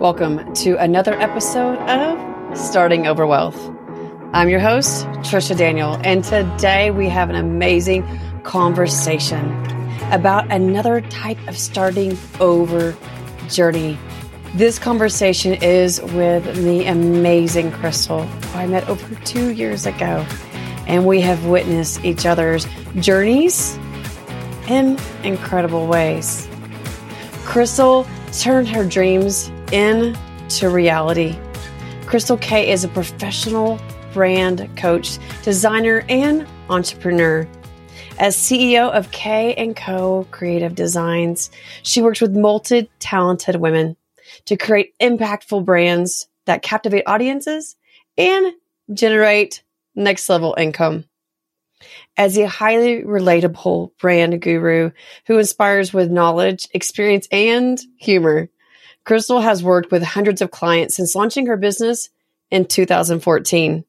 Welcome to another episode of Starting Over Wealth. I'm your host, Trisha Daniel, and today we have an amazing conversation about another type of starting over journey. This conversation is with the amazing Crystal, who I met over two years ago, and we have witnessed each other's journeys in incredible ways. Crystal turned her dreams into reality. Crystal K is a professional brand coach, designer, and entrepreneur. As CEO of K & Co Creative Designs, she works with multi-talented women to create impactful brands that captivate audiences and generate next level income. As a highly relatable brand guru who inspires with knowledge, experience, and humor, Crystal has worked with hundreds of clients since launching her business in 2014.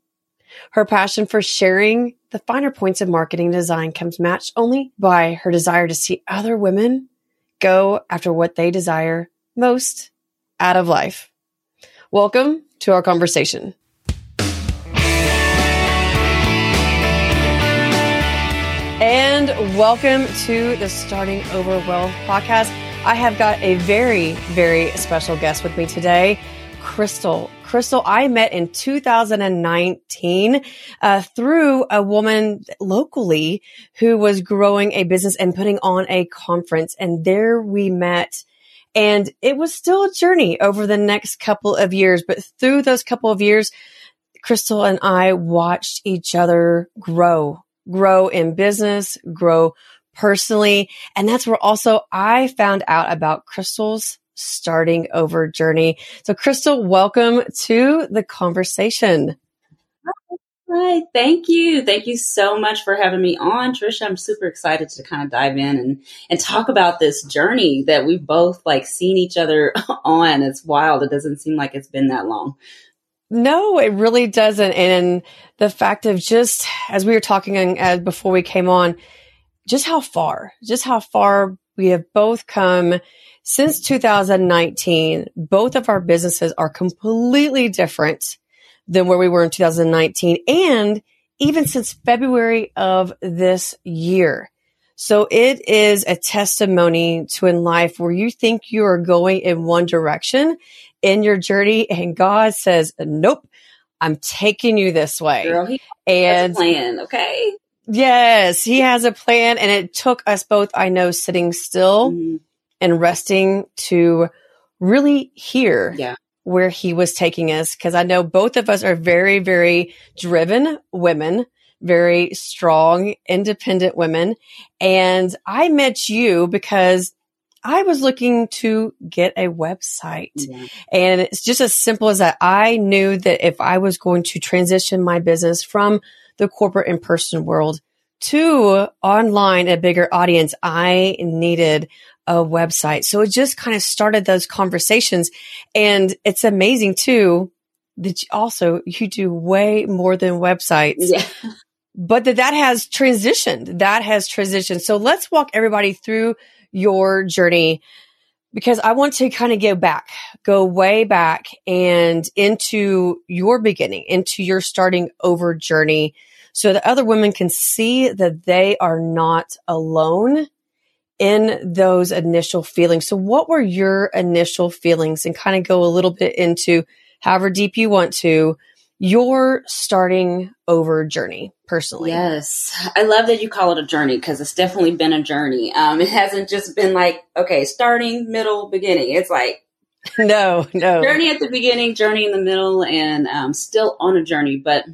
Her passion for sharing the finer points of marketing design comes matched only by her desire to see other women go after what they desire most out of life. Welcome to our conversation. And welcome to the Starting Over Wealth podcast. I have got a very, very special guest with me today, Crystal. Crystal, I met in 2019 uh, through a woman locally who was growing a business and putting on a conference. And there we met. And it was still a journey over the next couple of years. But through those couple of years, Crystal and I watched each other grow, grow in business, grow personally. And that's where also I found out about Crystal's starting over journey. So Crystal, welcome to the conversation. Hi, thank you. Thank you so much for having me on, Trisha. I'm super excited to kind of dive in and, and talk about this journey that we've both like seen each other on. It's wild. It doesn't seem like it's been that long. No, it really doesn't. And the fact of just as we were talking uh, before we came on, just how far, just how far we have both come since 2019. Both of our businesses are completely different than where we were in 2019 and even since February of this year. So it is a testimony to in life where you think you are going in one direction in your journey and God says, nope, I'm taking you this way. Girl, and plan. Okay. Yes, he has a plan. And it took us both, I know, sitting still mm-hmm. and resting to really hear yeah. where he was taking us. Cause I know both of us are very, very driven women, very strong, independent women. And I met you because I was looking to get a website. Yeah. And it's just as simple as that. I knew that if I was going to transition my business from the corporate in person world to online, a bigger audience, I needed a website. So it just kind of started those conversations. And it's amazing too that you also you do way more than websites. Yeah. But that that has transitioned. That has transitioned. So let's walk everybody through your journey because I want to kind of go back, go way back and into your beginning, into your starting over journey so that other women can see that they are not alone in those initial feelings. So what were your initial feelings and kind of go a little bit into however deep you want to your starting over journey personally. Yes. I love that you call it a journey because it's definitely been a journey. Um, it hasn't just been like, okay, starting, middle, beginning. It's like, no, no. Journey at the beginning, journey in the middle, and um, still on a journey. But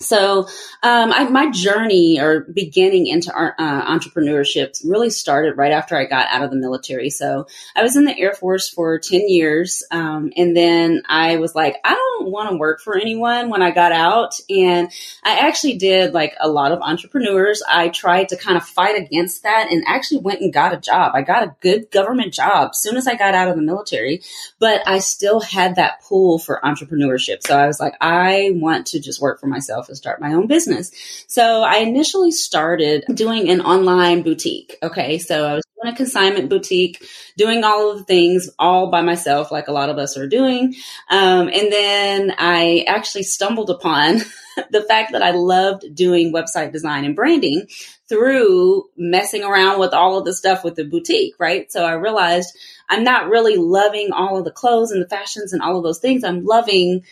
so, um, I, my journey or beginning into our, uh, entrepreneurship really started right after I got out of the military. So, I was in the Air Force for 10 years. Um, and then I was like, I don't want to work for anyone when I got out. And I actually did like a lot of entrepreneurs. I tried to kind of fight against that and actually went and got a job. I got a good government job as soon as I got out of the military, but I still had that pull for entrepreneurship. So, I was like, I want to just work for myself myself and start my own business. So I initially started doing an online boutique. Okay. So I was doing a consignment boutique, doing all of the things all by myself, like a lot of us are doing. Um, and then I actually stumbled upon the fact that I loved doing website design and branding through messing around with all of the stuff with the boutique, right? So I realized I'm not really loving all of the clothes and the fashions and all of those things. I'm loving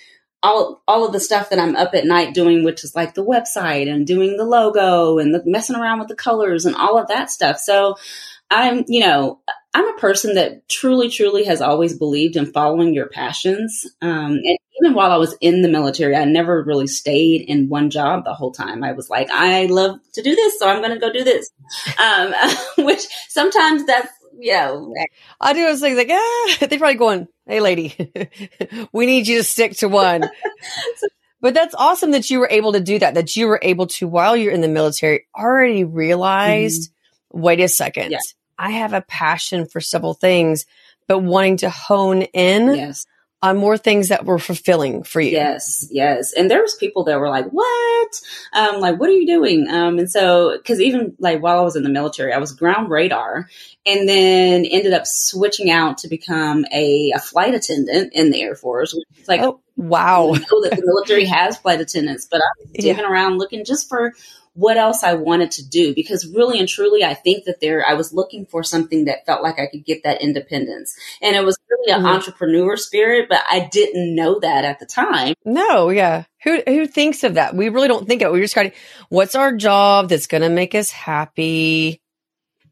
all all of the stuff that I'm up at night doing, which is like the website and doing the logo and the messing around with the colors and all of that stuff. So I'm, you know, I'm a person that truly, truly has always believed in following your passions. Um, and even while I was in the military, I never really stayed in one job the whole time. I was like, I love to do this, so I'm going to go do this. Um, which sometimes that's, you know, I do those things like, ah, they're probably going, Hey lady, we need you to stick to one. but that's awesome that you were able to do that, that you were able to, while you're in the military, already realized, mm-hmm. wait a second. Yeah I have a passion for several things, but wanting to hone in yes. on more things that were fulfilling for you. Yes, yes. And there was people that were like, "What? Um, like, what are you doing?" Um, and so, because even like while I was in the military, I was ground radar, and then ended up switching out to become a, a flight attendant in the Air Force. It's like, oh, wow, I know that the military has flight attendants, but I was digging yeah. around looking just for what else I wanted to do because really and truly I think that there I was looking for something that felt like I could get that independence. And it was really an mm-hmm. entrepreneur spirit, but I didn't know that at the time. No, yeah. Who who thinks of that? We really don't think of it. We just got what's our job that's gonna make us happy?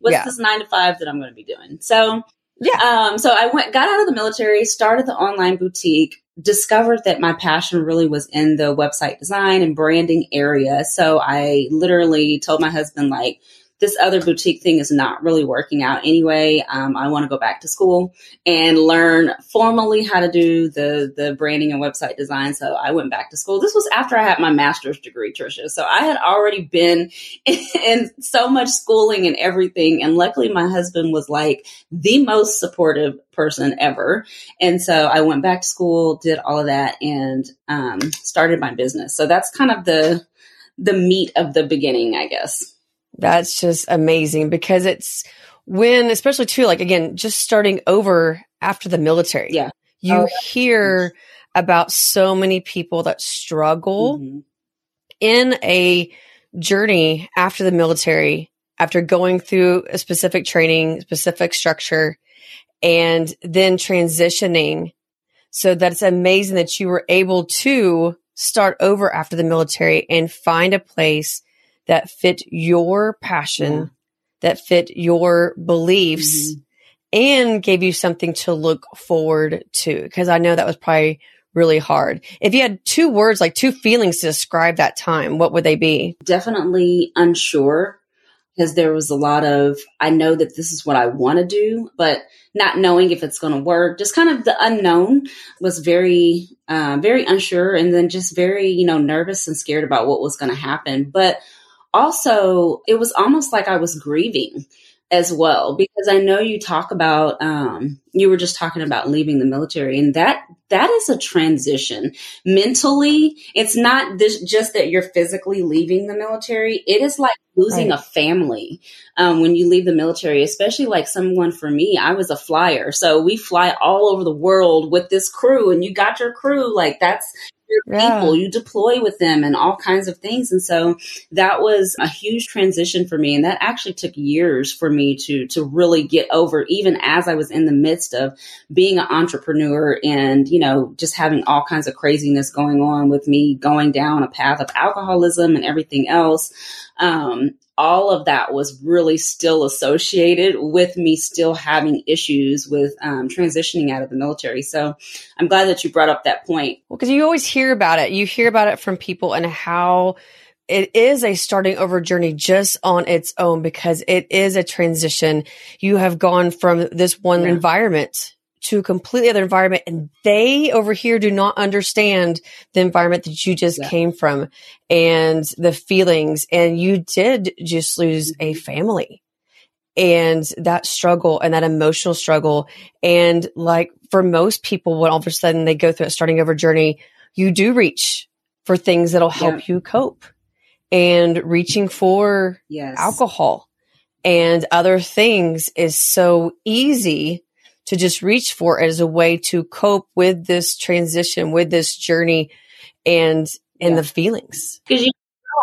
What's yeah. this nine to five that I'm gonna be doing? So yeah. Um, so I went, got out of the military, started the online boutique, discovered that my passion really was in the website design and branding area. So I literally told my husband, like, this other boutique thing is not really working out anyway. Um, I want to go back to school and learn formally how to do the the branding and website design. So I went back to school. This was after I had my master's degree, Trisha. So I had already been in, in so much schooling and everything. And luckily, my husband was like the most supportive person ever. And so I went back to school, did all of that, and um, started my business. So that's kind of the the meat of the beginning, I guess. That's just amazing because it's when, especially too, like again, just starting over after the military. Yeah. You oh, hear about so many people that struggle mm-hmm. in a journey after the military, after going through a specific training, specific structure, and then transitioning. So that's amazing that you were able to start over after the military and find a place that fit your passion, yeah. that fit your beliefs, mm-hmm. and gave you something to look forward to. Cause I know that was probably really hard. If you had two words, like two feelings to describe that time, what would they be? Definitely unsure because there was a lot of, I know that this is what I want to do, but not knowing if it's going to work, just kind of the unknown was very, uh, very unsure and then just very, you know, nervous and scared about what was going to happen. But also it was almost like I was grieving as well because I know you talk about um, you were just talking about leaving the military and that that is a transition mentally it's not this just that you're physically leaving the military it is like losing right. a family um, when you leave the military especially like someone for me I was a flyer so we fly all over the world with this crew and you got your crew like that's yeah. people, you deploy with them and all kinds of things. And so that was a huge transition for me. And that actually took years for me to, to really get over, even as I was in the midst of being an entrepreneur and, you know, just having all kinds of craziness going on with me going down a path of alcoholism and everything else. Um, all of that was really still associated with me still having issues with um, transitioning out of the military. So I'm glad that you brought up that point. Well, because you always hear about it. You hear about it from people and how it is a starting over journey just on its own because it is a transition. You have gone from this one yeah. environment to a completely other environment and they over here do not understand the environment that you just yeah. came from and the feelings and you did just lose a mm-hmm. family and that struggle and that emotional struggle and like for most people when all of a sudden they go through a starting over journey you do reach for things that'll help Yeah. you cope and reaching for Yes. alcohol and other things is so easy to just reach for as a way to cope with this transition, with this journey and and Yeah. the feelings. because you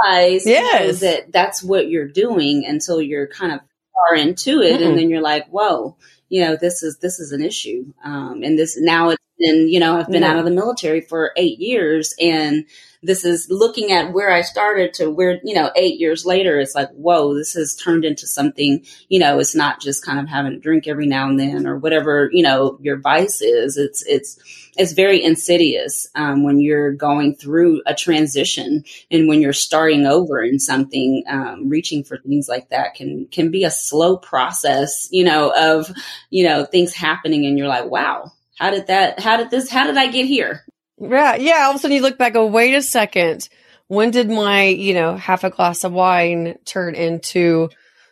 realize you know, Yes. that that's what you're doing until you're kind of far into it, Mm-mm. and then you're like, "Whoa, you know, this is this is an issue." Um, and this now it's been, you know, I've been Yeah. out of the military for eight years, and this is looking at where I started to where you know eight years later. It's like, whoa, this has turned into something. You know, it's not just kind of having a drink every now and then or whatever you know your vice is. It's it's it's very insidious um, when you're going through a transition and when you're starting over in something um, reaching for things like that can can be a slow process you know of you know things happening and you're like wow how did that how did this how did i get here Yeah, yeah. All of a sudden you look back, go, wait a second. When did my, you know, half a glass of wine turn into,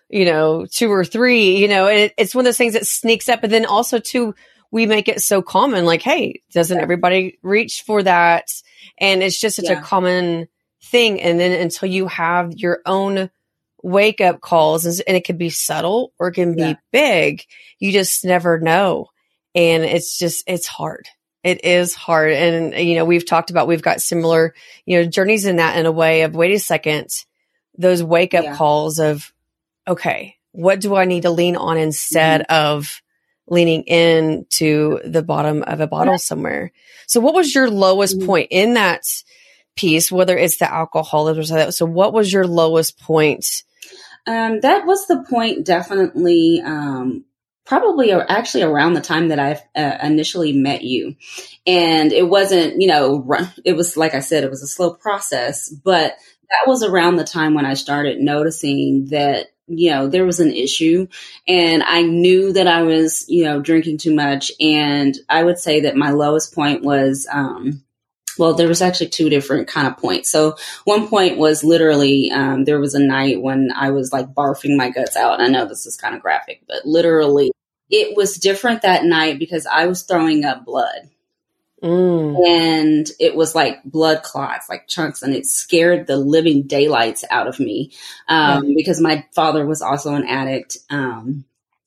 you know, two or three, you know, and it, it's one of those things that sneaks up. And then also too, we make it so common, like, hey, doesn't everybody reach for that? And it's just such Yeah. a common thing. And then until you have your own wake up calls and, it can be subtle or it can be Yeah. big, you just never know. And it's just, it's hard. It is hard. And, you know, we've talked about, we've got similar, you know, journeys in that in a way of, wait a second, those wake up Yeah. calls of, okay, what do I need to lean on instead Mm-hmm. of leaning into the bottom of a bottle somewhere? So what was your lowest Mhm. point in that piece, whether it's the alcohol or something? So what was your lowest point? um, that was the point definitely um, probably a- actually around the time that i uh, initially met you. And it wasn't you know it was like i said it was a slow process but that was around the time when i started noticing that you know there was an issue. And i knew that i was you know drinking too much. And i would say that my lowest point was um well there was actually two different kind of points. So one point was literally um, there was a night when i was like barfing my guts out and i know this is kind of graphic but literally it was different that night because i was throwing up blood. Mm. and it was like blood clots, like chunks, and it scared the living daylights out of me um, because my father was also an addict, um,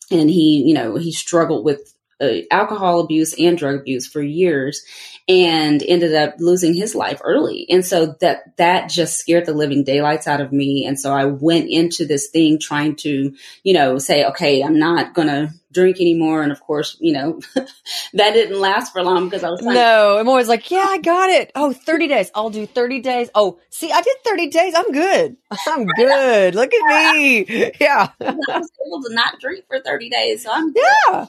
and he, you know, he struggled with uh, alcohol abuse and drug abuse for years, and ended up losing his life early, and so that that just scared the living daylights out of me, and so I went into this thing trying to, you know, say, okay, I'm not gonna drink anymore, and of course, you know, that didn't last for long because I was to No, I'm always like, yeah, I got it. Oh, 30 days. I'll do 30 days. Oh, see, I did 30 days. I'm good. I'm good. Look at me. Yeah. I was able to not drink for 30 days. So I'm Yeah.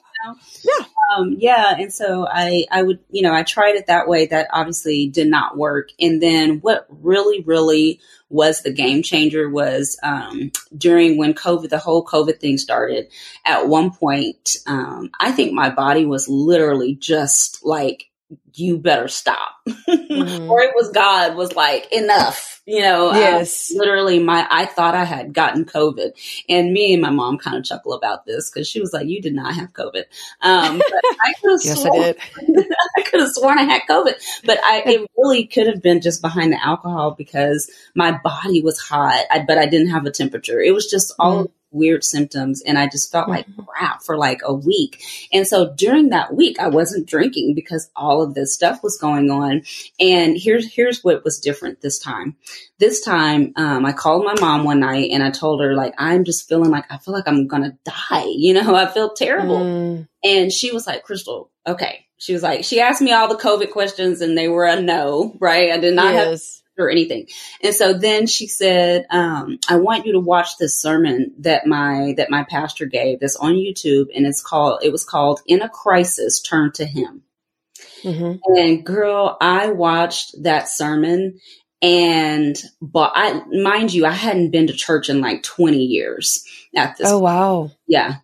um yeah, and so I I would, you know, I tried it that way that obviously did not work. And then what really really was the game changer was um during when COVID the whole COVID thing started. At one point, um I think my body was literally just like you better stop. Mhm. or it was God was like enough, you know. um, Yes. literally my I thought I had gotten COVID. And me and my mom kind of chuckle about this because she was like, You did not have COVID. Um but I could have Yes, I sworn did. I could have sworn I had COVID. But I it really could have been just behind the alcohol because my body was hot, I, but I didn't have a temperature. It was just all Mm. Weird symptoms and I just felt like crap for like a week. And so during that week I wasn't drinking because all of this stuff was going on. And here's here's what was different this time. This time, um, I called my mom one night and I told her like I'm just feeling like I feel like I'm gonna die. You know, I feel terrible. Mm. And she was like, Crystal, okay. She was like, she asked me all the COVID questions and they were a no, right? I did not have Yes. Or anything. And so then she said, um, I want you to watch this sermon that my that my pastor gave that's on YouTube and it's called it was called In a Crisis Turn to Him. Mhm. And girl, I watched that sermon and but I mind you, I hadn't been to church in like 20 years at this Oh, wow. yeah.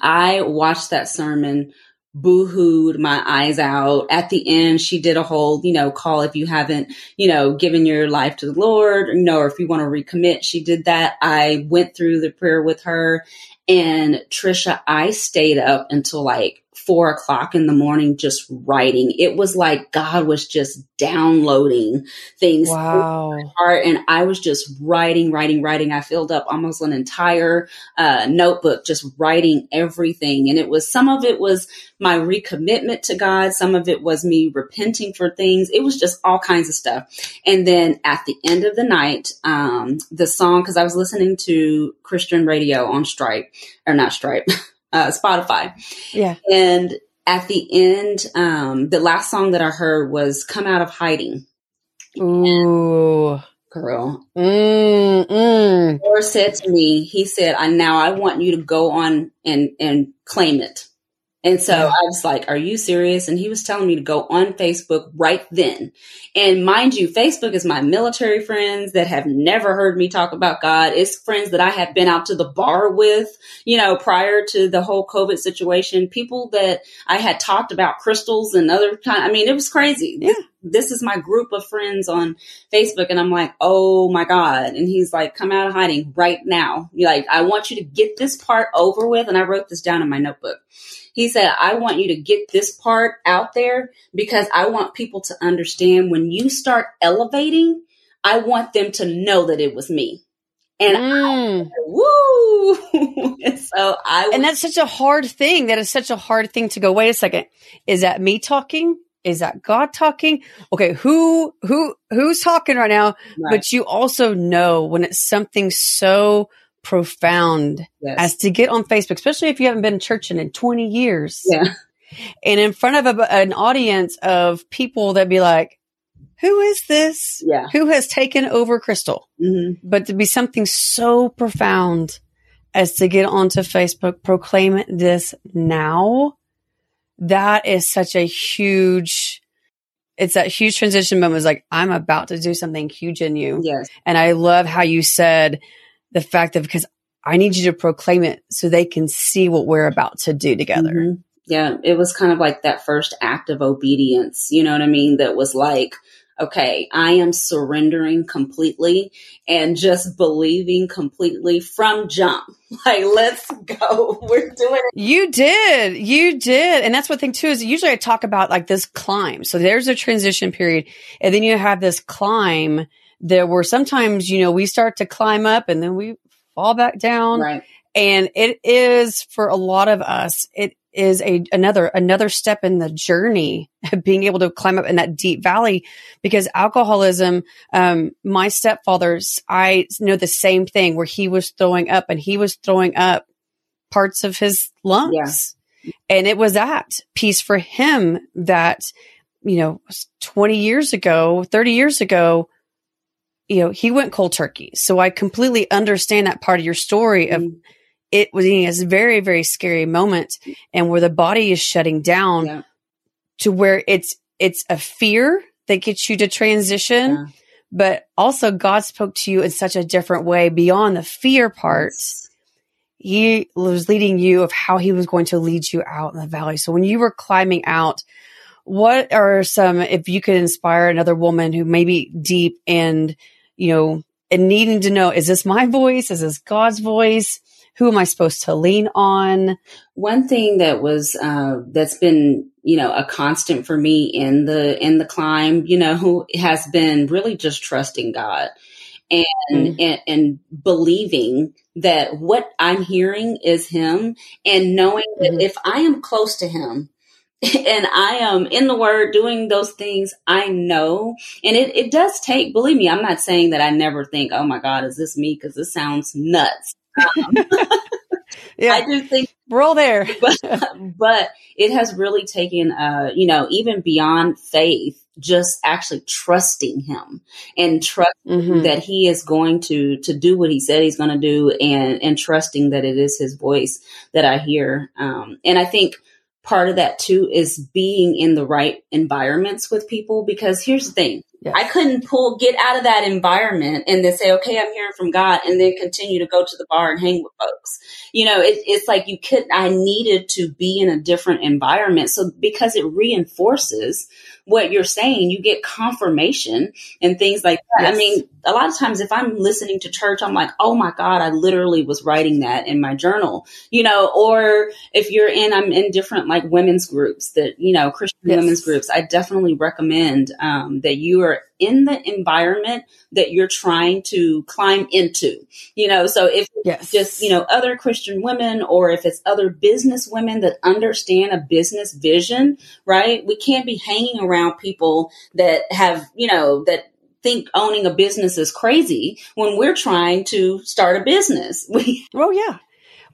I watched that sermon, boo-hooed my eyes out. At the end, she did a whole, you know, call if you haven't, you know, given your life to the Lord, you know, or if you want to recommit. She did that. I went through the prayer with her. And Trisha, I stayed up until like four o'clock in the morning just writing. It was like God was just downloading things wow. heart, and I was just writing, writing, writing. I filled up almost an entire uh, notebook just writing everything, and it was some of it was my recommitment to God, some of it was me repenting for things. It was just all kinds of stuff. And then at the end of the night, um, the song because I was listening to Christian radio on Stripe or not Stripe. uh, Spotify. Yeah. And at the end, um, the last song that I heard was "Come Out of Hiding." Ooh, girl. Mm, mm. Lord said to me, He said, "I now I want you to go on and and claim it." And so Yeah. I was like, Are you serious? And he was telling me to go on Facebook right then. And mind you, Facebook is my military friends that have never heard me talk about God. It's friends that I have been out to the bar with, you know, prior to the whole COVID situation. People that I had talked about crystals and other kind. I mean, it was crazy. Yeah. This is my group of friends on Facebook. And I'm like, Oh my God. And he's like, Come out of hiding right now. You're like, I want you to get this part over with. And I wrote this down in my notebook. He said, I want you to get this part out there because I want people to understand when you start elevating, I want them to know that it was me. And Mm. woo! and so I And that's such a hard thing. That is such a hard thing to go, wait a second. Is that me talking? Is that God talking? Okay, who who who's talking right now? Right, But you also know when it's something so profound yes. as to get on Facebook, especially if you haven't been in church in 20 years. yeah, and in front of a, an audience of people that be like, who is this? yeah. Who has taken over Crystal? hmm But to be something so profound as to get onto Facebook, proclaim this now, that is such a huge, it's that huge transition moment. It's like, I'm about to do something huge in you. Yes. And I love how you said the fact that because I need you to proclaim it so they can see what we're about to do together. Mhm. Yeah, it was kind of like that first act of obedience, you know what I mean? That was like, okay, I am surrendering completely and just believing completely from jump. Like, let's go. We're doing it. You did. You did. And that's what thing too is usually I talk about like this climb. So there's a transition period and then you have this climb that where sometimes, you know, we start to climb up and then we fall back down. Right. And it is for a lot of us, it is a another another step in the journey of being able to climb up in that deep valley because alcoholism um my stepfather's I know the same thing where he was throwing up and he was throwing up parts of his lungs. And it was that piece for him that you know 20 years ago, 30 years ago you know, he went cold turkey. So I completely understand that part of your story of Mhm. It was in a very, very scary moment and where the body is shutting down Yeah. to where it's, it's a fear that gets you to transition, Yeah. but also God spoke to you in such a different way beyond the fear part. He was leading you of how he was going to lead you out in the valley. So when you were climbing out, what are some, if you could inspire another woman who may be deep and, you know, and needing to know, is this my voice? Is this God's voice? Who am I supposed to lean on? One thing that was uh, that's been you know a constant for me in the in the climb, you know, has been really just trusting God and Mm. and, and believing that what I'm hearing is Him, and knowing that Mhm. if I am close to Him. And I am in the word doing those things. I know, and it, it does take. Believe me, I'm not saying that I never think, "Oh my God, is this me?" Because this sounds nuts. Um, Yeah, I do think we're all there. but, but it has really taken uh you know even beyond faith just actually trusting him and trust Mhm. that he is going to to do what he said he's going to do and and trusting that it is his voice that i hear um and i think part of that too is being in the right environments with people because here's the thing Yes. I couldn't pull, get out of that environment and then say, okay, I'm hearing from God and then continue to go to the bar and hang with folks. You know, it, it's like you could, I needed to be in a different environment. So because it reinforces what you're saying, you get confirmation and things like that. Yes. I mean, a lot of times if I'm listening to church, I'm like, oh my God, I literally was writing that in my journal, you know, or if you're in, I'm in different like women's groups that, you know, Christian yes. women's groups, I definitely recommend um, that you are in the environment that you're trying to climb into, you know, so if yes. just, you know, other Christian women or if it's other business women that understand a business vision, right? We can't be hanging around people that have, you know, that think owning a business is crazy when we're trying to start a business. We oh yeah.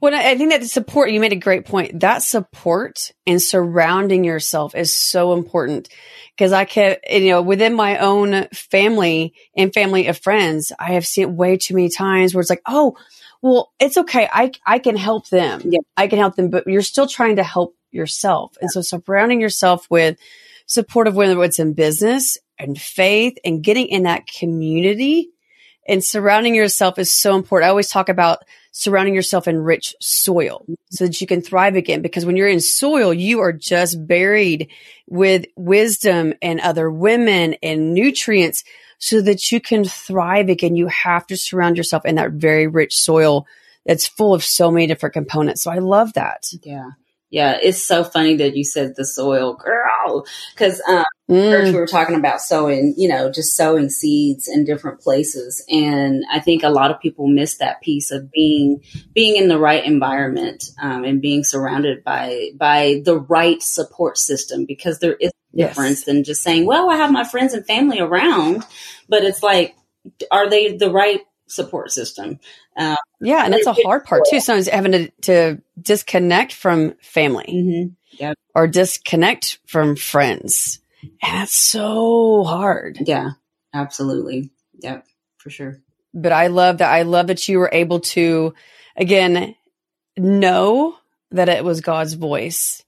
Well, I think that support, you made a great point. That support and surrounding yourself is so important because I can, you know, within my own family and family of friends, I have seen it way too many times where it's like, oh, well, it's okay. I, I can help them. Yeah. I can help them, but you're still trying to help yourself. And so surrounding yourself with supportive whether it's in business and faith and getting in that community and surrounding yourself is so important. I always talk about surrounding yourself in rich soil so that you can thrive again. Because when you're in soil, you are just buried with wisdom and other women and nutrients so that you can thrive again. You have to surround yourself in that very rich soil that's full of so many different components. So I love that. Yeah. Yeah, it's so funny that you said the soil, girl, because um, mm. we were talking about sowing, you know, just sowing seeds in different places, and I think a lot of people miss that piece of being being in the right environment um, and being surrounded by by the right support system because there is a difference yes. than just saying, "Well, I have my friends and family around," but it's like, are they the right support system. Um, yeah, and that's a hard part too. Sometimes having to, to disconnect from family mm-hmm. or disconnect from friends. And that's so hard. Yeah, absolutely. Yep, for sure. But I love that. I love that you were able to, again, know that it was God's voice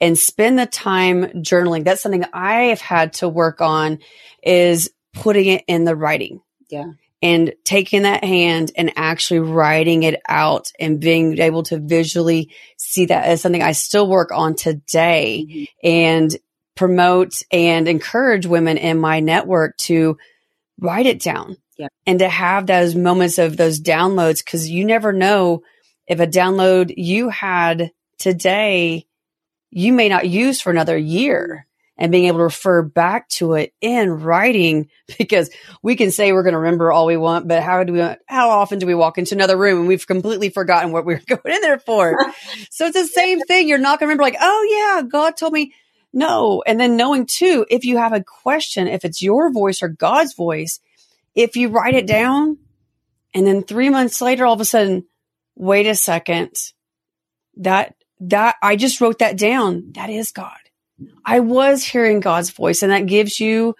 and spend the time journaling. That's something I have had to work on is putting it in the writing. Yeah and taking that hand and actually writing it out and being able to visually see that as something I still work on today mm-hmm. and promote and encourage women in my network to write it down yeah. and to have those moments of those downloads because you never know if a download you had today you may not use for another year and being able to refer back to it in writing because we can say we're going to remember all we want, but how do we, how often do we walk into another room and we've completely forgotten what we were going in there for? so it's the same thing. You're not going to remember like, oh yeah, God told me no. And then knowing too, if you have a question, if it's your voice or God's voice, if you write it down and then three months later, all of a sudden, wait a second, that, that I just wrote that down. That is God. I was hearing God's voice and that gives you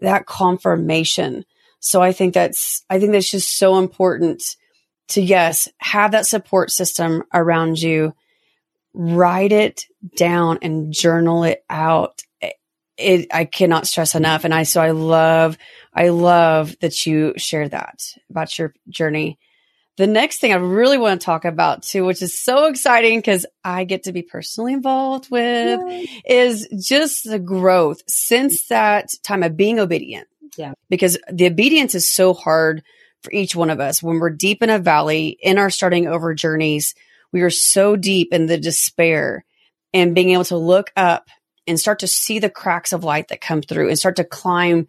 that confirmation. So I think that's, I think that's just so important to yes, have that support system around you, write it down and journal it out. It, I cannot stress enough. And I, so I love, I love that you shared that about your journey. The next thing I really want to talk about too, which is so exciting because I get to be personally involved with, Yay. is just the growth since that time of being obedient. Yeah. Because the obedience is so hard for each one of us. When we're deep in a valley in our starting over journeys, we are so deep in the despair and being able to look up and start to see the cracks of light that come through and start to climb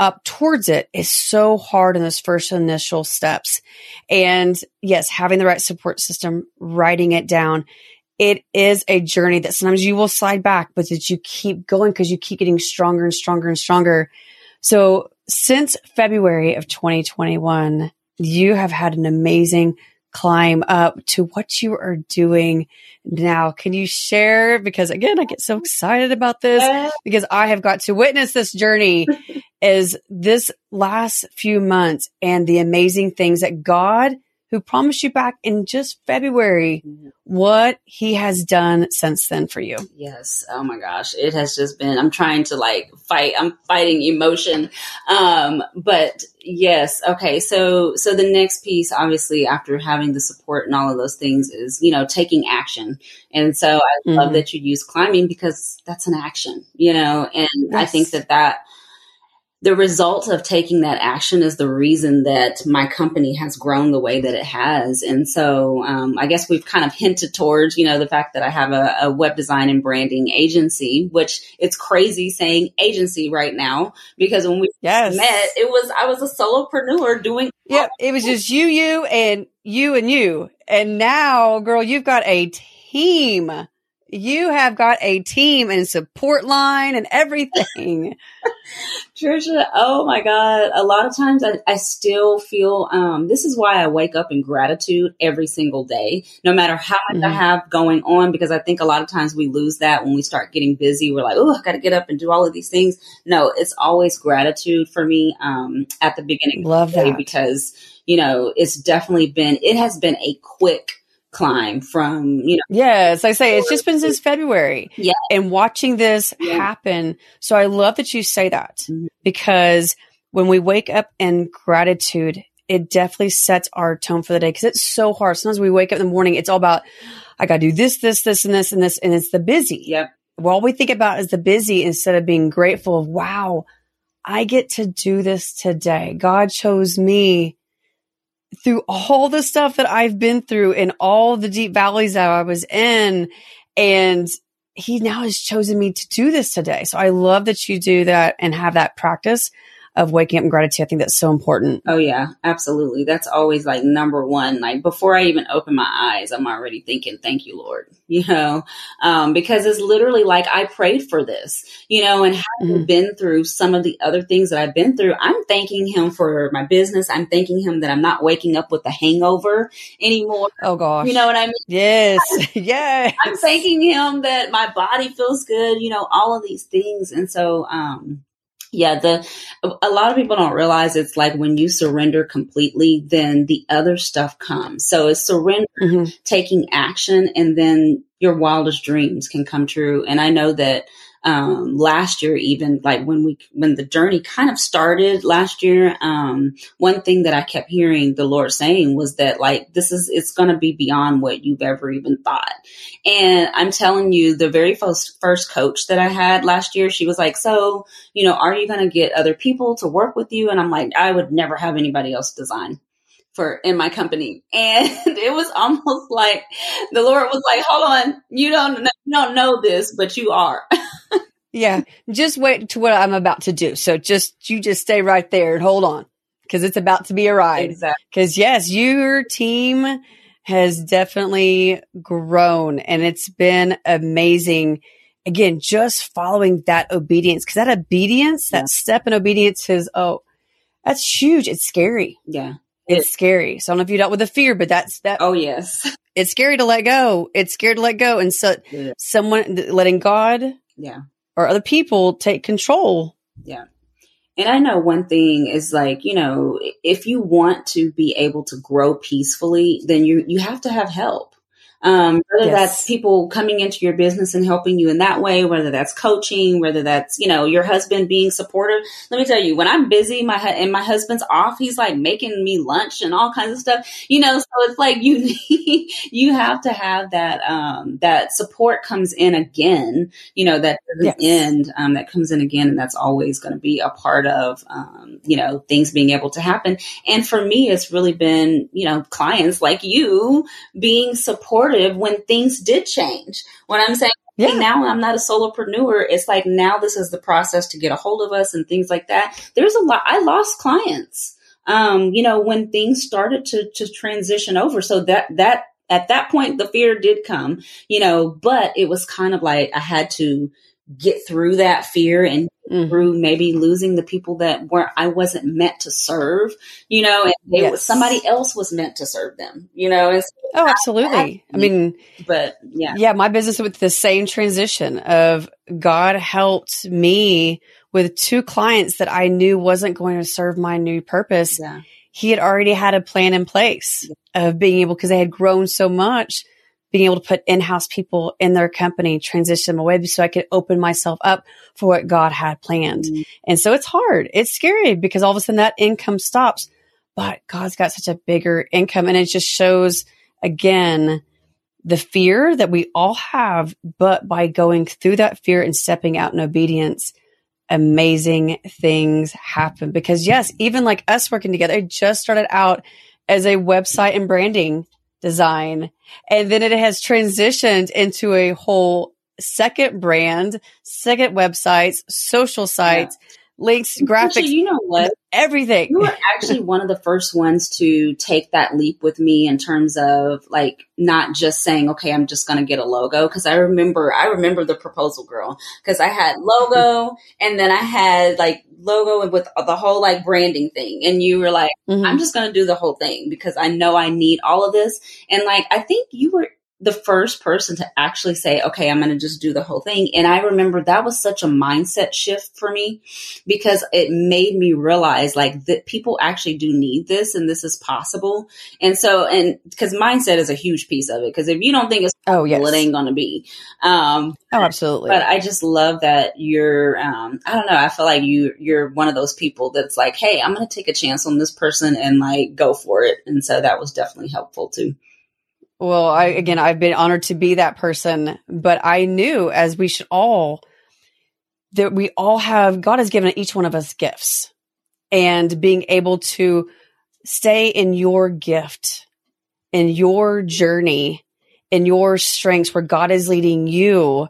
up towards it is so hard in those first initial steps. And yes, having the right support system, writing it down, it is a journey that sometimes you will slide back, but that you keep going because you keep getting stronger and stronger and stronger. So since February of 2021, you have had an amazing climb up to what you are doing now. Can you share? Because again, I get so excited about this because I have got to witness this journey is this last few months and the amazing things that God who promised you back in just February what he has done since then for you. Yes. Oh my gosh. It has just been, I'm trying to like fight, I'm fighting emotion. Um, but yes. Okay. So, so the next piece, obviously, after having the support and all of those things is, you know, taking action. And so I mm-hmm. love that you use climbing because that's an action, you know, and yes. I think that that, the result of taking that action is the reason that my company has grown the way that it has. And so um, I guess we've kind of hinted towards, you know, the fact that I have a, a, web design and branding agency, which it's crazy saying agency right now because when we yes. met, it was, I was a solopreneur doing. Yeah, it was just you, you, and you and you. And now, girl, you've got a team you have got a team and support line and everything. Trisha, oh my God. A lot of times I, I still feel um, this is why I wake up in gratitude every single day, no matter how much mm-hmm. I have going on, because I think a lot of times we lose that when we start getting busy. We're like, oh, I got to get up and do all of these things. No, it's always gratitude for me um, at the beginning. Love that. Because, you know, it's definitely been, it has been a quick climb from, you know. Yes, I say it's just been since February. Yeah. And watching this yeah. happen. So I love that you say that mm-hmm. because when we wake up in gratitude, it definitely sets our tone for the day because it's so hard. Sometimes we wake up in the morning, it's all about, I got to do this, this, this, and this, and this, and it's the busy. Yep. Well, all we think about is the busy instead of being grateful of, wow, I get to do this today. God chose me through all the stuff that I've been through and all the deep valleys that I was in. And he now has chosen me to do this today. So I love that you do that and have that practice of waking up in gratitude. I think that's so important. Oh yeah, absolutely. That's always like number one. Like before I even open my eyes, I'm already thinking, thank you, Lord, you know, um, because it's literally like I prayed for this, you know, and having mm-hmm. been through some of the other things that I've been through, I'm thanking him for my business. I'm thanking him that I'm not waking up with a hangover anymore. Oh gosh. You know what I mean? Yes. yes. I'm thanking him that my body feels good, you know, all of these things. And so, um, yeah, the a lot of people don't realize it's like when you surrender completely, then the other stuff comes. So it's surrender, mm-hmm. taking action, and then your wildest dreams can come true. And I know that um, last year, even like when we, when the journey kind of started last year, um, one thing that I kept hearing the Lord saying was that like, this is, it's going to be beyond what you've ever even thought. And I'm telling you, the very first, first coach that I had last year, she was like, so, you know, are you going to get other people to work with you? And I'm like, I would never have anybody else design for in my company. And it was almost like the Lord was like, hold on, you don't, you don't know this, but you are. Yeah. Just wait to what I'm about to do. So just, you just stay right there and hold on because it's about to be a ride. Exactly. Because yes, your team has definitely grown and it's been amazing. Again, just following that obedience because that obedience, yeah. that step in obedience is, oh, that's huge. It's scary. Yeah. It's it, scary. So I don't know if you dealt with the fear, but that's that. Oh, yes. It's scary to let go. It's scary to let go. And so yeah. someone letting God yeah or other people take control. Yeah. And I know one thing is like, you know, if you want to be able to grow peacefully, then you you have to have help. Um, whether yes. that's people coming into your business and helping you in that way, whether that's coaching, whether that's, you know, your husband being supportive. Let me tell you, when I'm busy, my, and my husband's off, he's like making me lunch and all kinds of stuff, you know, so it's like you, need, you have to have that, um, that support comes in again, you know, that yes. end, um, that comes in again. And that's always going to be a part of, um, you know, things being able to happen. And for me, it's really been, you know, clients like you being supportive supportive when things did change. When I'm saying, yeah. Hey, now I'm not a solopreneur, it's like now this is the process to get a hold of us and things like that. There's a lot, I lost clients. Um, you know, when things started to, to transition over. So that, that, at that point, the fear did come, you know, but it was kind of like I had to get through that fear and mm-hmm. through maybe losing the people that were I wasn't meant to serve, you know, and they, yes. somebody else was meant to serve them, you know. So oh, absolutely. I mean, but yeah, yeah, my business with the same transition of God helped me with two clients that I knew wasn't going to serve my new purpose. Yeah. he had already had a plan in place of being able, because they had grown so much, being able to put in-house people in their company, transition them away so I could open myself up for what God had planned. Mm-hmm. And so it's hard. It's scary because all of a sudden that income stops, but God's got such a bigger income and it just shows again the fear that we all have, but by going through that fear and stepping out in obedience, amazing things happen. Because yes, even like us working together, it just started out as a website and branding design. And then it has transitioned into a whole second brand, second websites, social sites, yeah links, graphics. Actually, you know what? Everything. You were actually one of the first ones to take that leap with me in terms of like not just saying, okay, I'm just going to get a logo. Cause I remember, I remember the proposal girl because I had logo and then I had like logo with the whole like branding thing. And you were like, mm-hmm. I'm just going to do the whole thing because I know I need all of this. And like, I think you were the first person to actually say, okay, I'm going to just do the whole thing. And I remember that was such a mindset shift for me because it made me realize like that people actually do need this and this is possible. And so, and because mindset is a huge piece of it. Because if you don't think it's oh, yes. it ain't going to be. Um, oh, absolutely. But I just love that you're, um, I don't know. I feel like you, you're one of those people that's like, Hey, I'm going to take a chance on this person and like go for it. And so that was definitely helpful too. Well, I, again, I've been honored to be that person, but I knew as we should all, that we all have, God has given each one of us gifts and being able to stay in your gift, in your journey, in your strengths where God is leading you.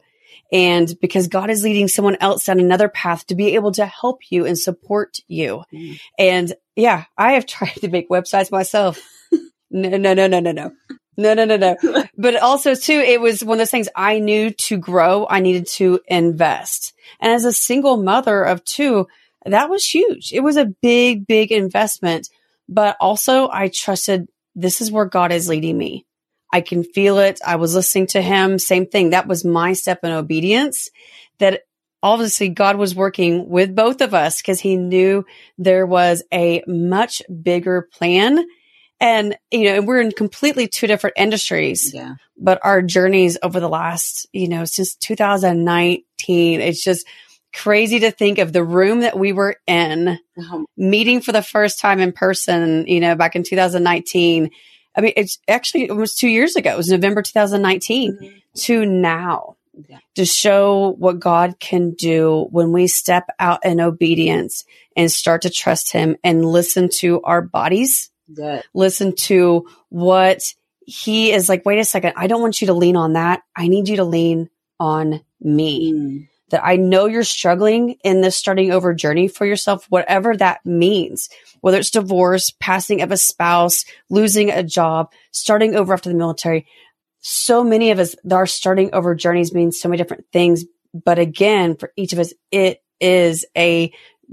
And because God is leading someone else down another path to be able to help you and support you. Mm. And yeah, I have tried to make websites myself. No, no, no, no, no, no. No, no, no, no. but also too, it was one of those things I knew to grow, I needed to invest. And as a single mother of two, that was huge. It was a big, big investment, but also I trusted this is where God is leading me. I can feel it. I was listening to him. Same thing. That was my step in obedience that obviously God was working with both of us because he knew there was a much bigger plan and, you know, we're in completely two different industries. Yeah. But our journeys over the last, you know, since 2019, it's just crazy to think of the room that we were in, uh-huh. meeting for the first time in person, you know, back in 2019. I mean, it's actually almost two years ago. It was November 2019 mm-hmm. to now. Yeah. To show what God can do when we step out in obedience and start to trust Him and listen to our bodies Good. Listen to what he is like, wait a second, I don't want you to lean on that. I need you to lean on me. Mm. That I know you're struggling in this starting over journey for yourself, whatever that means, whether it's divorce, passing of a spouse, losing a job, starting over after the military. So many of us, our starting over journeys mean so many different things. But again, for each of us, it is a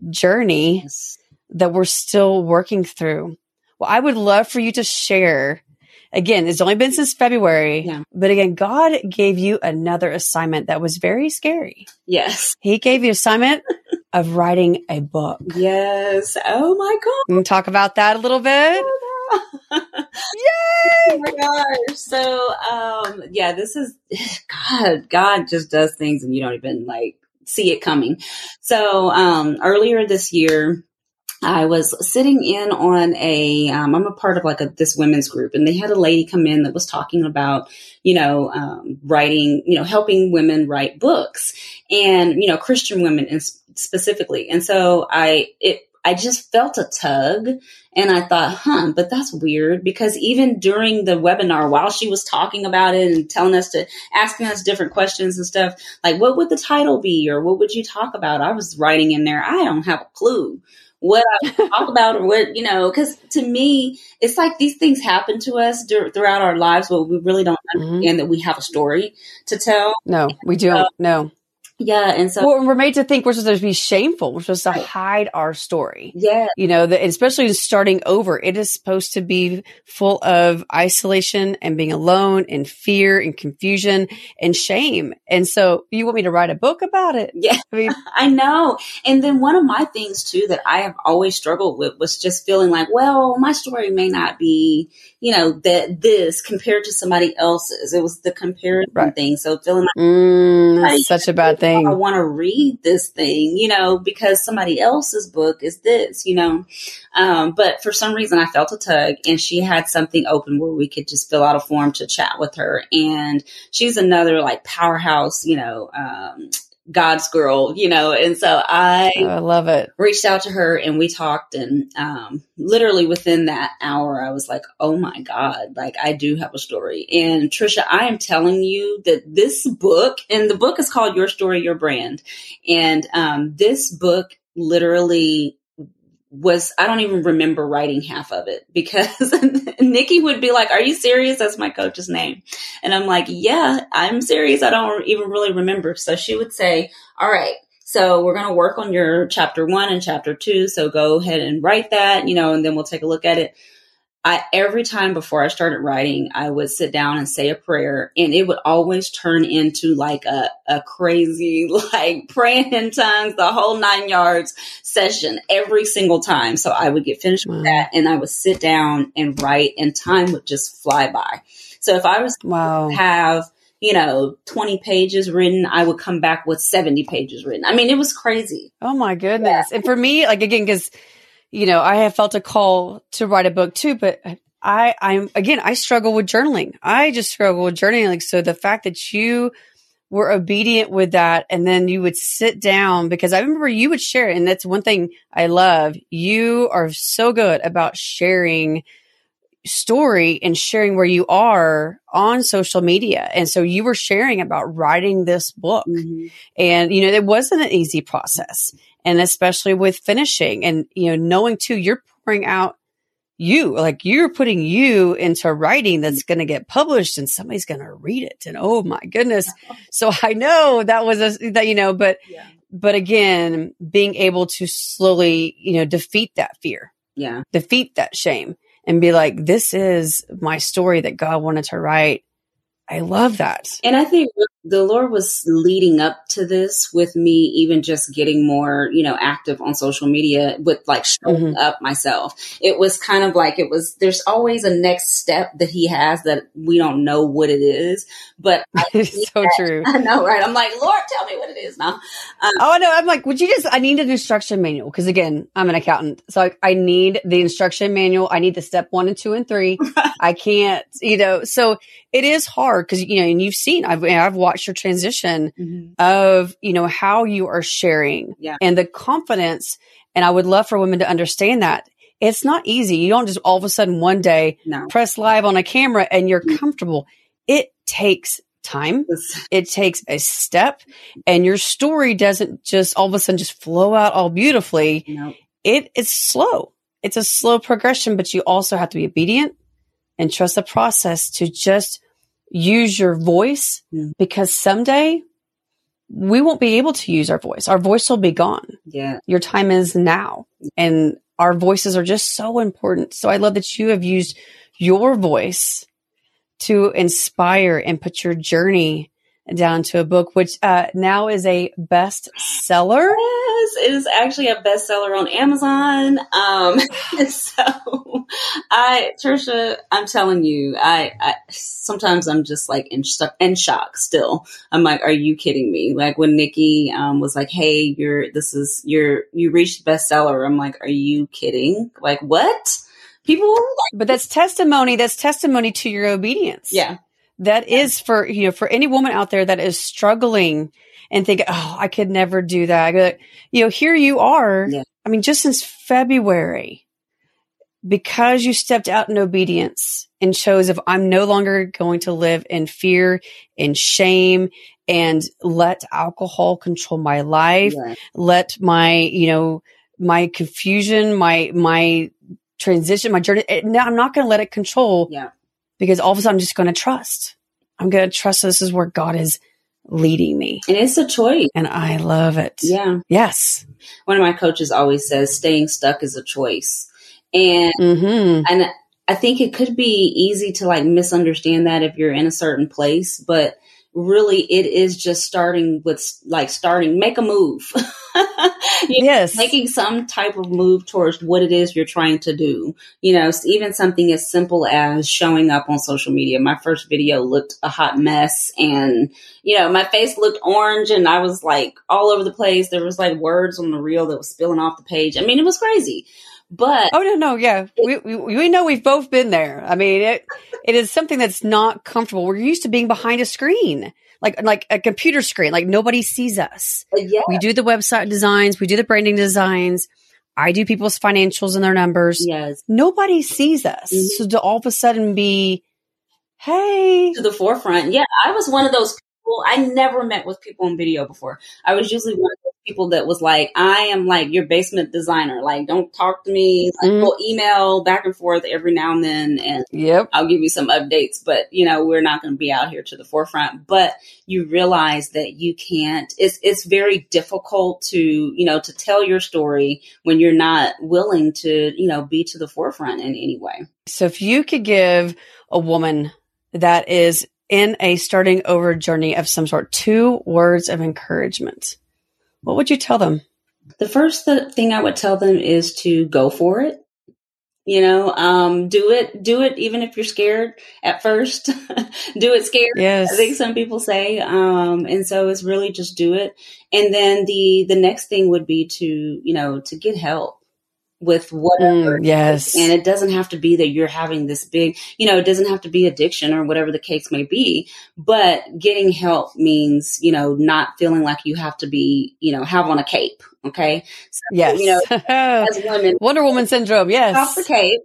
journey yes. that we're still working through. Well, I would love for you to share. Again, it's only been since February, yeah. but again, God gave you another assignment that was very scary. Yes. He gave you assignment of writing a book. Yes. Oh my God. Can talk about that a little bit? Yay! Oh my gosh. So, um, yeah, this is God. God just does things and you don't even like see it coming. So, um, earlier this year, I was sitting in on a. am um, a part of like a, this women's group and they had a lady come in that was talking about, you know, um, writing, you know, helping women write books and, you know, Christian women in, specifically. And so I, it, I just felt a tug and I thought, huh, but that's weird because even during the webinar, while she was talking about it and telling us to asking us different questions and stuff, like what would the title be or what would you talk about? I was writing in there, I don't have a clue what I talk about or what, you know, because to me, it's like these things happen to us dur- throughout our lives, but we really don't mm-hmm. understand mm-hmm. that we have a story to tell. No, we don't. So, no. Yeah, and so well, we're made to think we're supposed to be shameful. We're supposed to hide our story. Yeah, you know, the, especially starting over, it is supposed to be full of isolation and being alone and fear and confusion and shame. And so, you want me to write a book about it? Yeah, I mean, I know. And then one of my things too that I have always struggled with was just feeling like, well, my story may not be, you know, that this compared to somebody else's. It was the comparison right. thing. So feeling like mm, that's such a bad thing thing. I want to read this thing, you know, because somebody else's book is this, you know. Um, but for some reason, I felt a tug, and she had something open where we could just fill out a form to chat with her. And she's another like powerhouse, you know, um, God's girl, you know. And so I, oh, I love it. Reached out to her and we talked, and um, literally within that hour, I was like, "Oh my God! Like I do have a story." And Trisha, I am telling you that this book, and the book is called "Your Story, Your Brand," and um, this book literally was I don't even remember writing half of it because Nikki would be like, "Are you serious?" That's my coach's name, and I'm like, "Yeah, I'm serious. I don't even really remember." So she would say, "All right." So we're going to work on your chapter one and chapter two. So go ahead and write that, you know, and then we'll take a look at it. I every time before I started writing, I would sit down and say a prayer, and it would always turn into like a, a crazy, like praying in tongues, the whole nine yards session every single time. So I would get finished with that, and I would sit down and write, and time would just fly by. So if I was wow. have you know 20 pages written, I would come back with 70 pages written. I mean, it was crazy. Oh my goodness! Yeah. And for me, like again, because you know, I have felt a call to write a book too, but I, I'm again, I struggle with journaling. I just struggle with journaling. So the fact that you were obedient with that and then you would sit down because I remember you would share it. And that's one thing I love. You are so good about sharing story and sharing where you are on social media. And so you were sharing about writing this book. Mm-hmm. And, you know, it wasn't an easy process. And especially with finishing and, you know, knowing too, you're pouring out you, like you're putting you into writing that's going to get published and somebody's going to read it. And oh my goodness. So I know that was a, that, you know, but, yeah. but again, being able to slowly, you know, defeat that fear. Yeah. Defeat that shame and be like, this is my story that God wanted to write. I love that. And I think the Lord was leading up to this with me even just getting more, you know, active on social media with like showing mm-hmm. up myself. It was kind of like it was there's always a next step that he has that we don't know what it is. But it's so that, true. I know, right? I'm like, Lord, tell me what it is now. Um, oh no, I'm like, would you just I need an instruction manual because again, I'm an accountant. So I, I need the instruction manual. I need the step one and two and three. I can't, you know, so it is hard because you know, and you've seen I've I've watched your transition mm-hmm. of, you know, how you are sharing yeah. and the confidence. And I would love for women to understand that it's not easy. You don't just all of a sudden one day no. press live on a camera and you're mm-hmm. comfortable. It takes time. It takes a step and your story doesn't just all of a sudden just flow out all beautifully. No. It is slow. It's a slow progression, but you also have to be obedient and trust the process to just use your voice mm. because someday we won't be able to use our voice. Our voice will be gone. Yeah. Your time is now. And our voices are just so important. So I love that you have used your voice to inspire and put your journey down to a book, which uh, now is a bestseller. Yes, it is actually a bestseller on Amazon. Um, so, I, Trisha, I'm telling you, I, I sometimes I'm just like in, in shock. Still, I'm like, are you kidding me? Like when Nikki um, was like, "Hey, you're this is you're you reached bestseller." I'm like, are you kidding? Like what? People, like, but that's testimony. That's testimony to your obedience. Yeah, that is for, you know, for any woman out there that is struggling and think, oh, I could never do that. You know, here you are. Yeah. I mean, just since February, because you stepped out in obedience and chose if I'm no longer going to live in fear and shame and let alcohol control my life, yeah. let my, you know, my confusion, my, my transition, my journey. Now I'm not going to let it control yeah because all of a sudden I'm just going to trust. I'm going to trust this is where God is leading me. And it's a choice. And I love it. Yeah. Yes. One of my coaches always says staying stuck is a choice. And Mm-hmm. and I think it could be easy to like misunderstand that if you're in a certain place, but really it is just starting with like starting make a move. You know, Yes. making some type of move towards what it is you're trying to do. You know, even something as simple as showing up on social media. My first video looked a hot mess and, you know, my face looked orange and I was like all over the place. There was like words on the reel that was spilling off the page. I mean, it was crazy. But Oh no, no, yeah. We, we we know we've both been there. I mean, it it is something that's not comfortable. We're used to being behind a screen, like like a computer screen, like nobody sees us. yeah, We do the website designs, we do the branding designs. I do people's financials and their numbers. yes. Nobody sees us. Mhm. So to all of a sudden be, hey, to the forefront. Yeah, I was one of those people. I never met with people on video before. I was usually one people that was like, I am like your basement designer. Like, don't talk to me. Like, Mhm. we'll email back and forth every now and then, and yep, I'll give you some updates. But you know, we're not going to be out here to the forefront. But you realize that you can't. It's it's very difficult to you know to tell your story when you're not willing to you know be to the forefront in any way. So if you could give a woman that is in a starting over journey of some sort two words of encouragement, what would you tell them? The first th- thing I would tell them is to go for it. You know, um, do it, do it, even if you're scared at first. do it scared. Yes. I think some people say, um, and so it's really just do it. And then the the next thing would be to you know to get help with whatever. Mm, yes. And it doesn't have to be that you're having this big, you know, it doesn't have to be addiction or whatever the case may be. But getting help means, you know, not feeling like you have to be, you know, have on a cape. Okay. So, yes. You know, as women, Wonder Woman syndrome. Yes. off the cape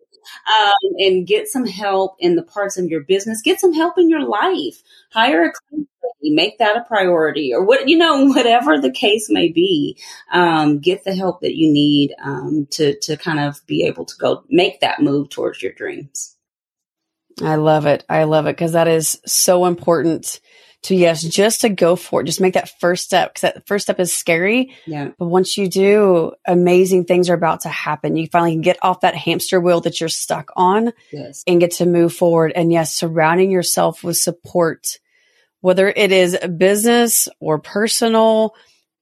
um, and get some help in the parts of your business. Get some help in your life. Hire a lady. Make that a priority, or what you know, whatever the case may be. Um, get the help that you need um, to to kind of be able to go make that move towards your dreams. I love it. I love it because that is so important to, yes, just to go for it. Just make that first step because that first step is scary. Yeah, But once you do, amazing things are about to happen. You finally can get off that hamster wheel that you're stuck on yes, and get to move forward. And yes, surrounding yourself with support, whether it is business or personal,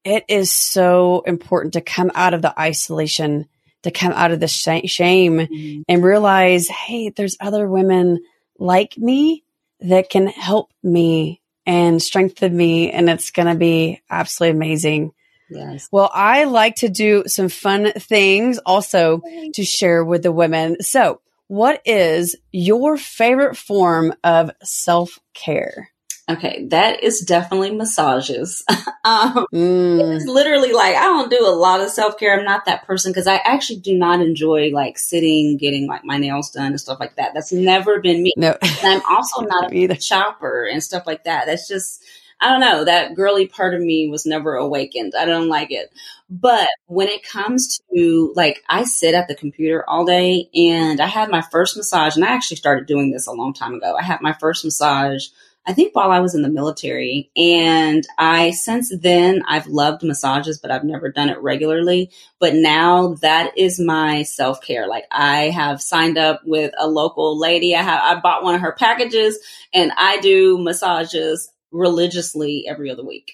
it is so important to come out of the isolation, to come out of the sh- shame Mhm. and realize, hey, there's other women like me that can help me and strengthen me. And it's going to be absolutely amazing. yes. Well, I like to do some fun things also to share with the women. So, what is your favorite form of self care? Okay, that is definitely massages. um, Mm, it's literally like I don't do a lot of self care. I'm not that person because I actually do not enjoy like sitting, getting like my nails done and stuff like that. That's never been me. no, And I'm also not a shopper and stuff like that. That's just I don't know. That girly part of me was never awakened. I don't like it. But when it comes to like, I sit at the computer all day and I had my first massage, and I actually started doing this a long time ago. I had my first massage I think while I was in the military. And I, since then, I've loved massages, but I've never done it regularly. But now that is my self care. Like I have signed up with a local lady. I have, I bought one of her packages and I do massages religiously every other week.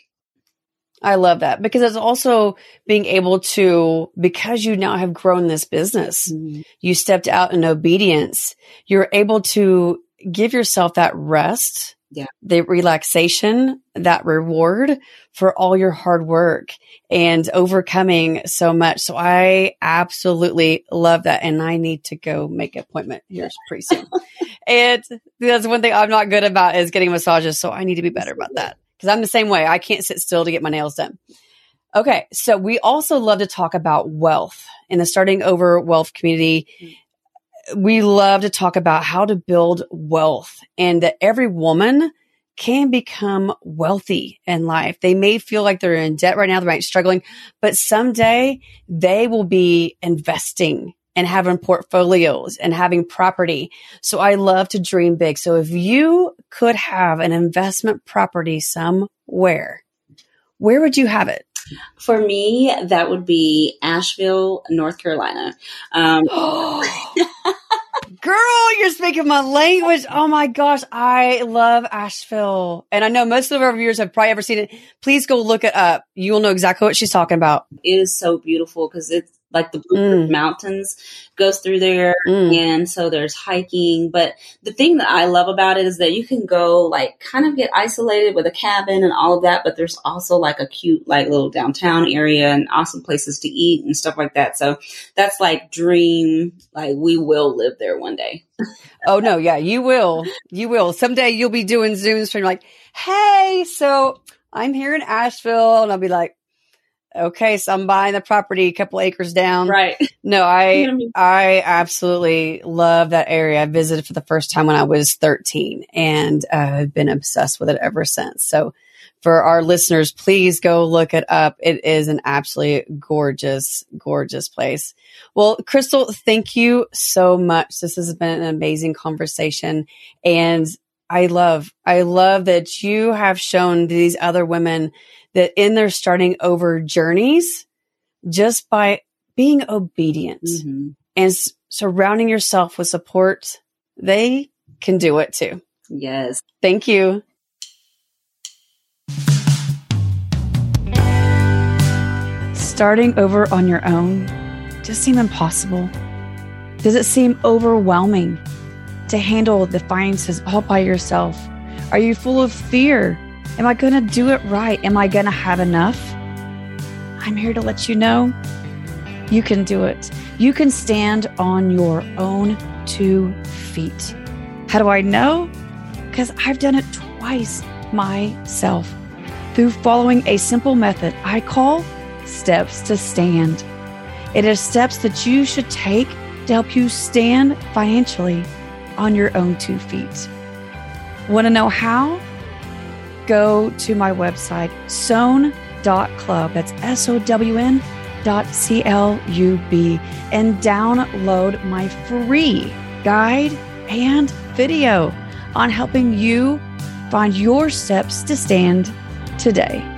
I love that because it's also being able to, because you now have grown this business, mm-hmm. you stepped out in obedience, you're able to give yourself that rest, Yeah. the relaxation, that reward for all your hard work and overcoming so much. So I absolutely love that. And I need to go make an appointment here pretty soon. and that's one thing I'm not good about is getting massages. So I need to be better about that because I'm the same way. I can't sit still to get my nails done. Okay. So we also love to talk about wealth in the starting over wealth community. Mm. We love to talk about how to build wealth and that every woman can become wealthy in life. They may feel like they're in debt right now, they might be struggling, but someday they will be investing and having portfolios and having property. So I love to dream big. So if you could have an investment property somewhere, where, where would you have it? For me, that would be Asheville, North Carolina. Um, Girl, you're speaking my language. Oh my gosh. I love Asheville. And I know most of our viewers have probably ever seen it. Please go look it up. You will know exactly what she's talking about. It is so beautiful because it's like the Blue mm. Mountains goes through there. Mm. And so there's hiking. But the thing that I love about it is that you can go like kind of get isolated with a cabin and all of that. But there's also like a cute, like little downtown area and awesome places to eat and stuff like that. So that's like dream. Like we will live there one day. oh no. Yeah, you will. You will. Someday you'll be doing Zooms from like, Hey, so I'm here in Asheville. And I'll be like, okay, so I'm buying the property a couple acres down. Right. No, I I absolutely love that area. I visited for the first time when I was 13 and uh, I've been obsessed with it ever since. So for our listeners, please go look it up. It is an absolutely gorgeous, gorgeous place. Well, Crystal, thank you so much. This has been an amazing conversation and I love, I love that you have shown these other women that in their starting over journeys, just by being obedient mm-hmm. and s- surrounding yourself with support, they can do it too. Yes. Thank you. Starting over on your own just seem impossible? Does it seem overwhelming to handle the finances all by yourself? Are you full of fear Am I going to do it right? Am I going to have enough? I'm here to let you know you can do it. You can stand on your own two feet. How do I know? Because I've done it twice myself through following a simple method I call steps to stand. It is steps that you should take to help you stand financially on your own two feet. Want to know how? go to my website, sown.club. That's S O W N dot C L U B and download my free guide and video on helping you find your steps to stand today.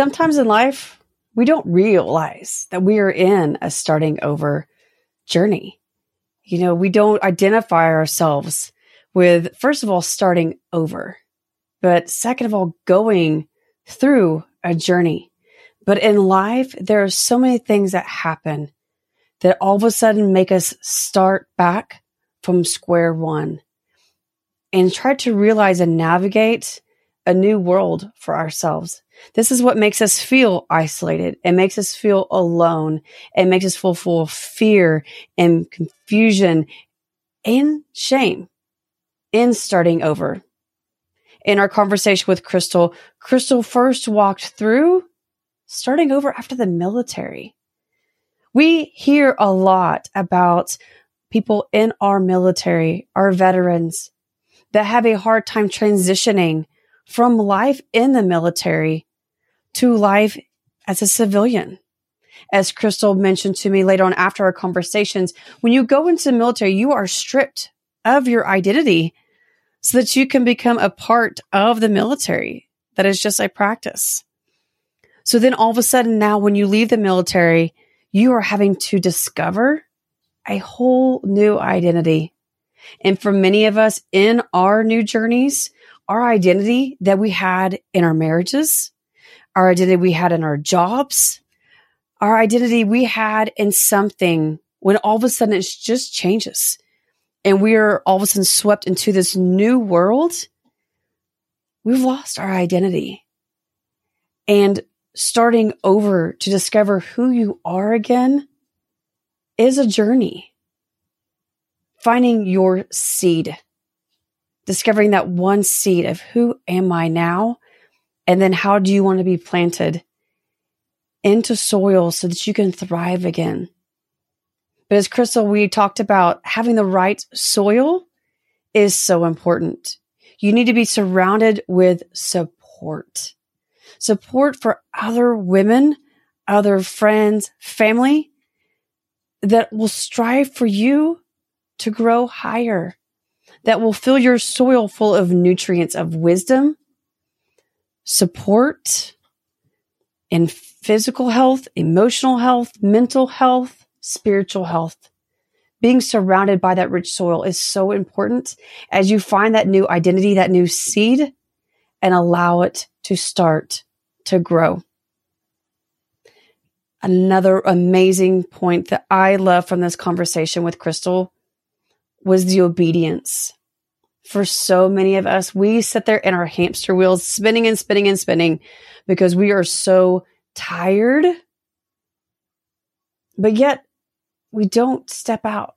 Sometimes in life, we don't realize that we are in a starting over journey. You know, we don't identify ourselves with, first of all, starting over, but second of all, going through a journey. But in life, there are so many things that happen that all of a sudden make us start back from square one and try to realize and navigate a new world for ourselves. This is what makes us feel isolated. It makes us feel alone. It makes us feel full of fear and confusion and shame in starting over. In our conversation with Crystal, Crystal first walked through starting over after the military. We hear a lot about people in our military, our veterans that have a hard time transitioning from life in the military to life as a civilian. As Crystal mentioned to me later on after our conversations, when you go into the military, you are stripped of your identity so that you can become a part of the military. That is just a practice. So then all of a sudden now when you leave the military, you are having to discover a whole new identity. And for many of us in our new journeys, our identity that we had in our marriages, our identity we had in our jobs, our identity we had in something when all of a sudden it just changes and we are all of a sudden swept into this new world, we've lost our identity. And starting over to discover who you are again is a journey. Finding your seed, discovering that one seed of who am I now and then how do you want to be planted into soil so that you can thrive again? But as Crystal, we talked about having the right soil is so important. You need to be surrounded with support, support for other women, other friends, family that will strive for you to grow higher, that will fill your soil full of nutrients of wisdom, support, in physical health, emotional health, mental health, spiritual health. Being surrounded by that rich soil is so important as you find that new identity, that new seed, and allow it to start to grow. Another amazing point that I love from this conversation with Crystal was the obedience. For so many of us, we sit there in our hamster wheels, spinning and spinning and spinning because we are so tired. But yet we don't step out.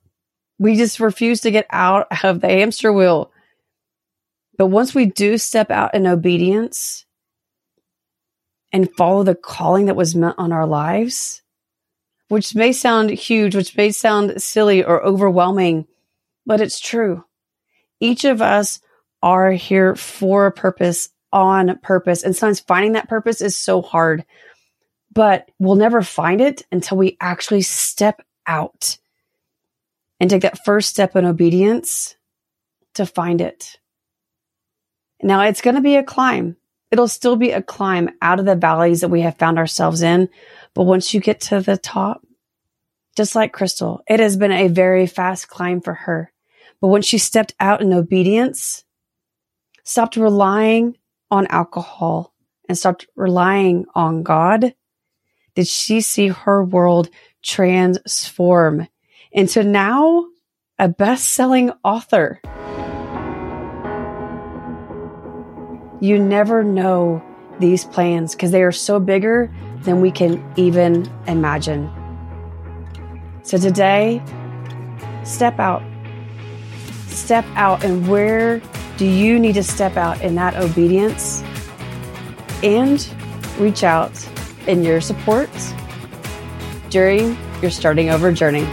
We just refuse to get out of the hamster wheel. But once we do step out in obedience and follow the calling that was meant on our lives, which may sound huge, which may sound silly or overwhelming, but it's true. Each of us are here for a purpose, on purpose. And sometimes finding that purpose is so hard, but we'll never find it until we actually step out and take that first step in obedience to find it. Now it's going to be a climb. It'll still be a climb out of the valleys that we have found ourselves in. But once you get to the top, just like Crystal, it has been a very fast climb for her. But when she stepped out in obedience, stopped relying on alcohol and stopped relying on God, did she see her world transform into now a best selling author. You never know these plans because they are so bigger than we can even imagine. So today, step out step out and where do you need to step out in that obedience and reach out in your support during your starting over journey.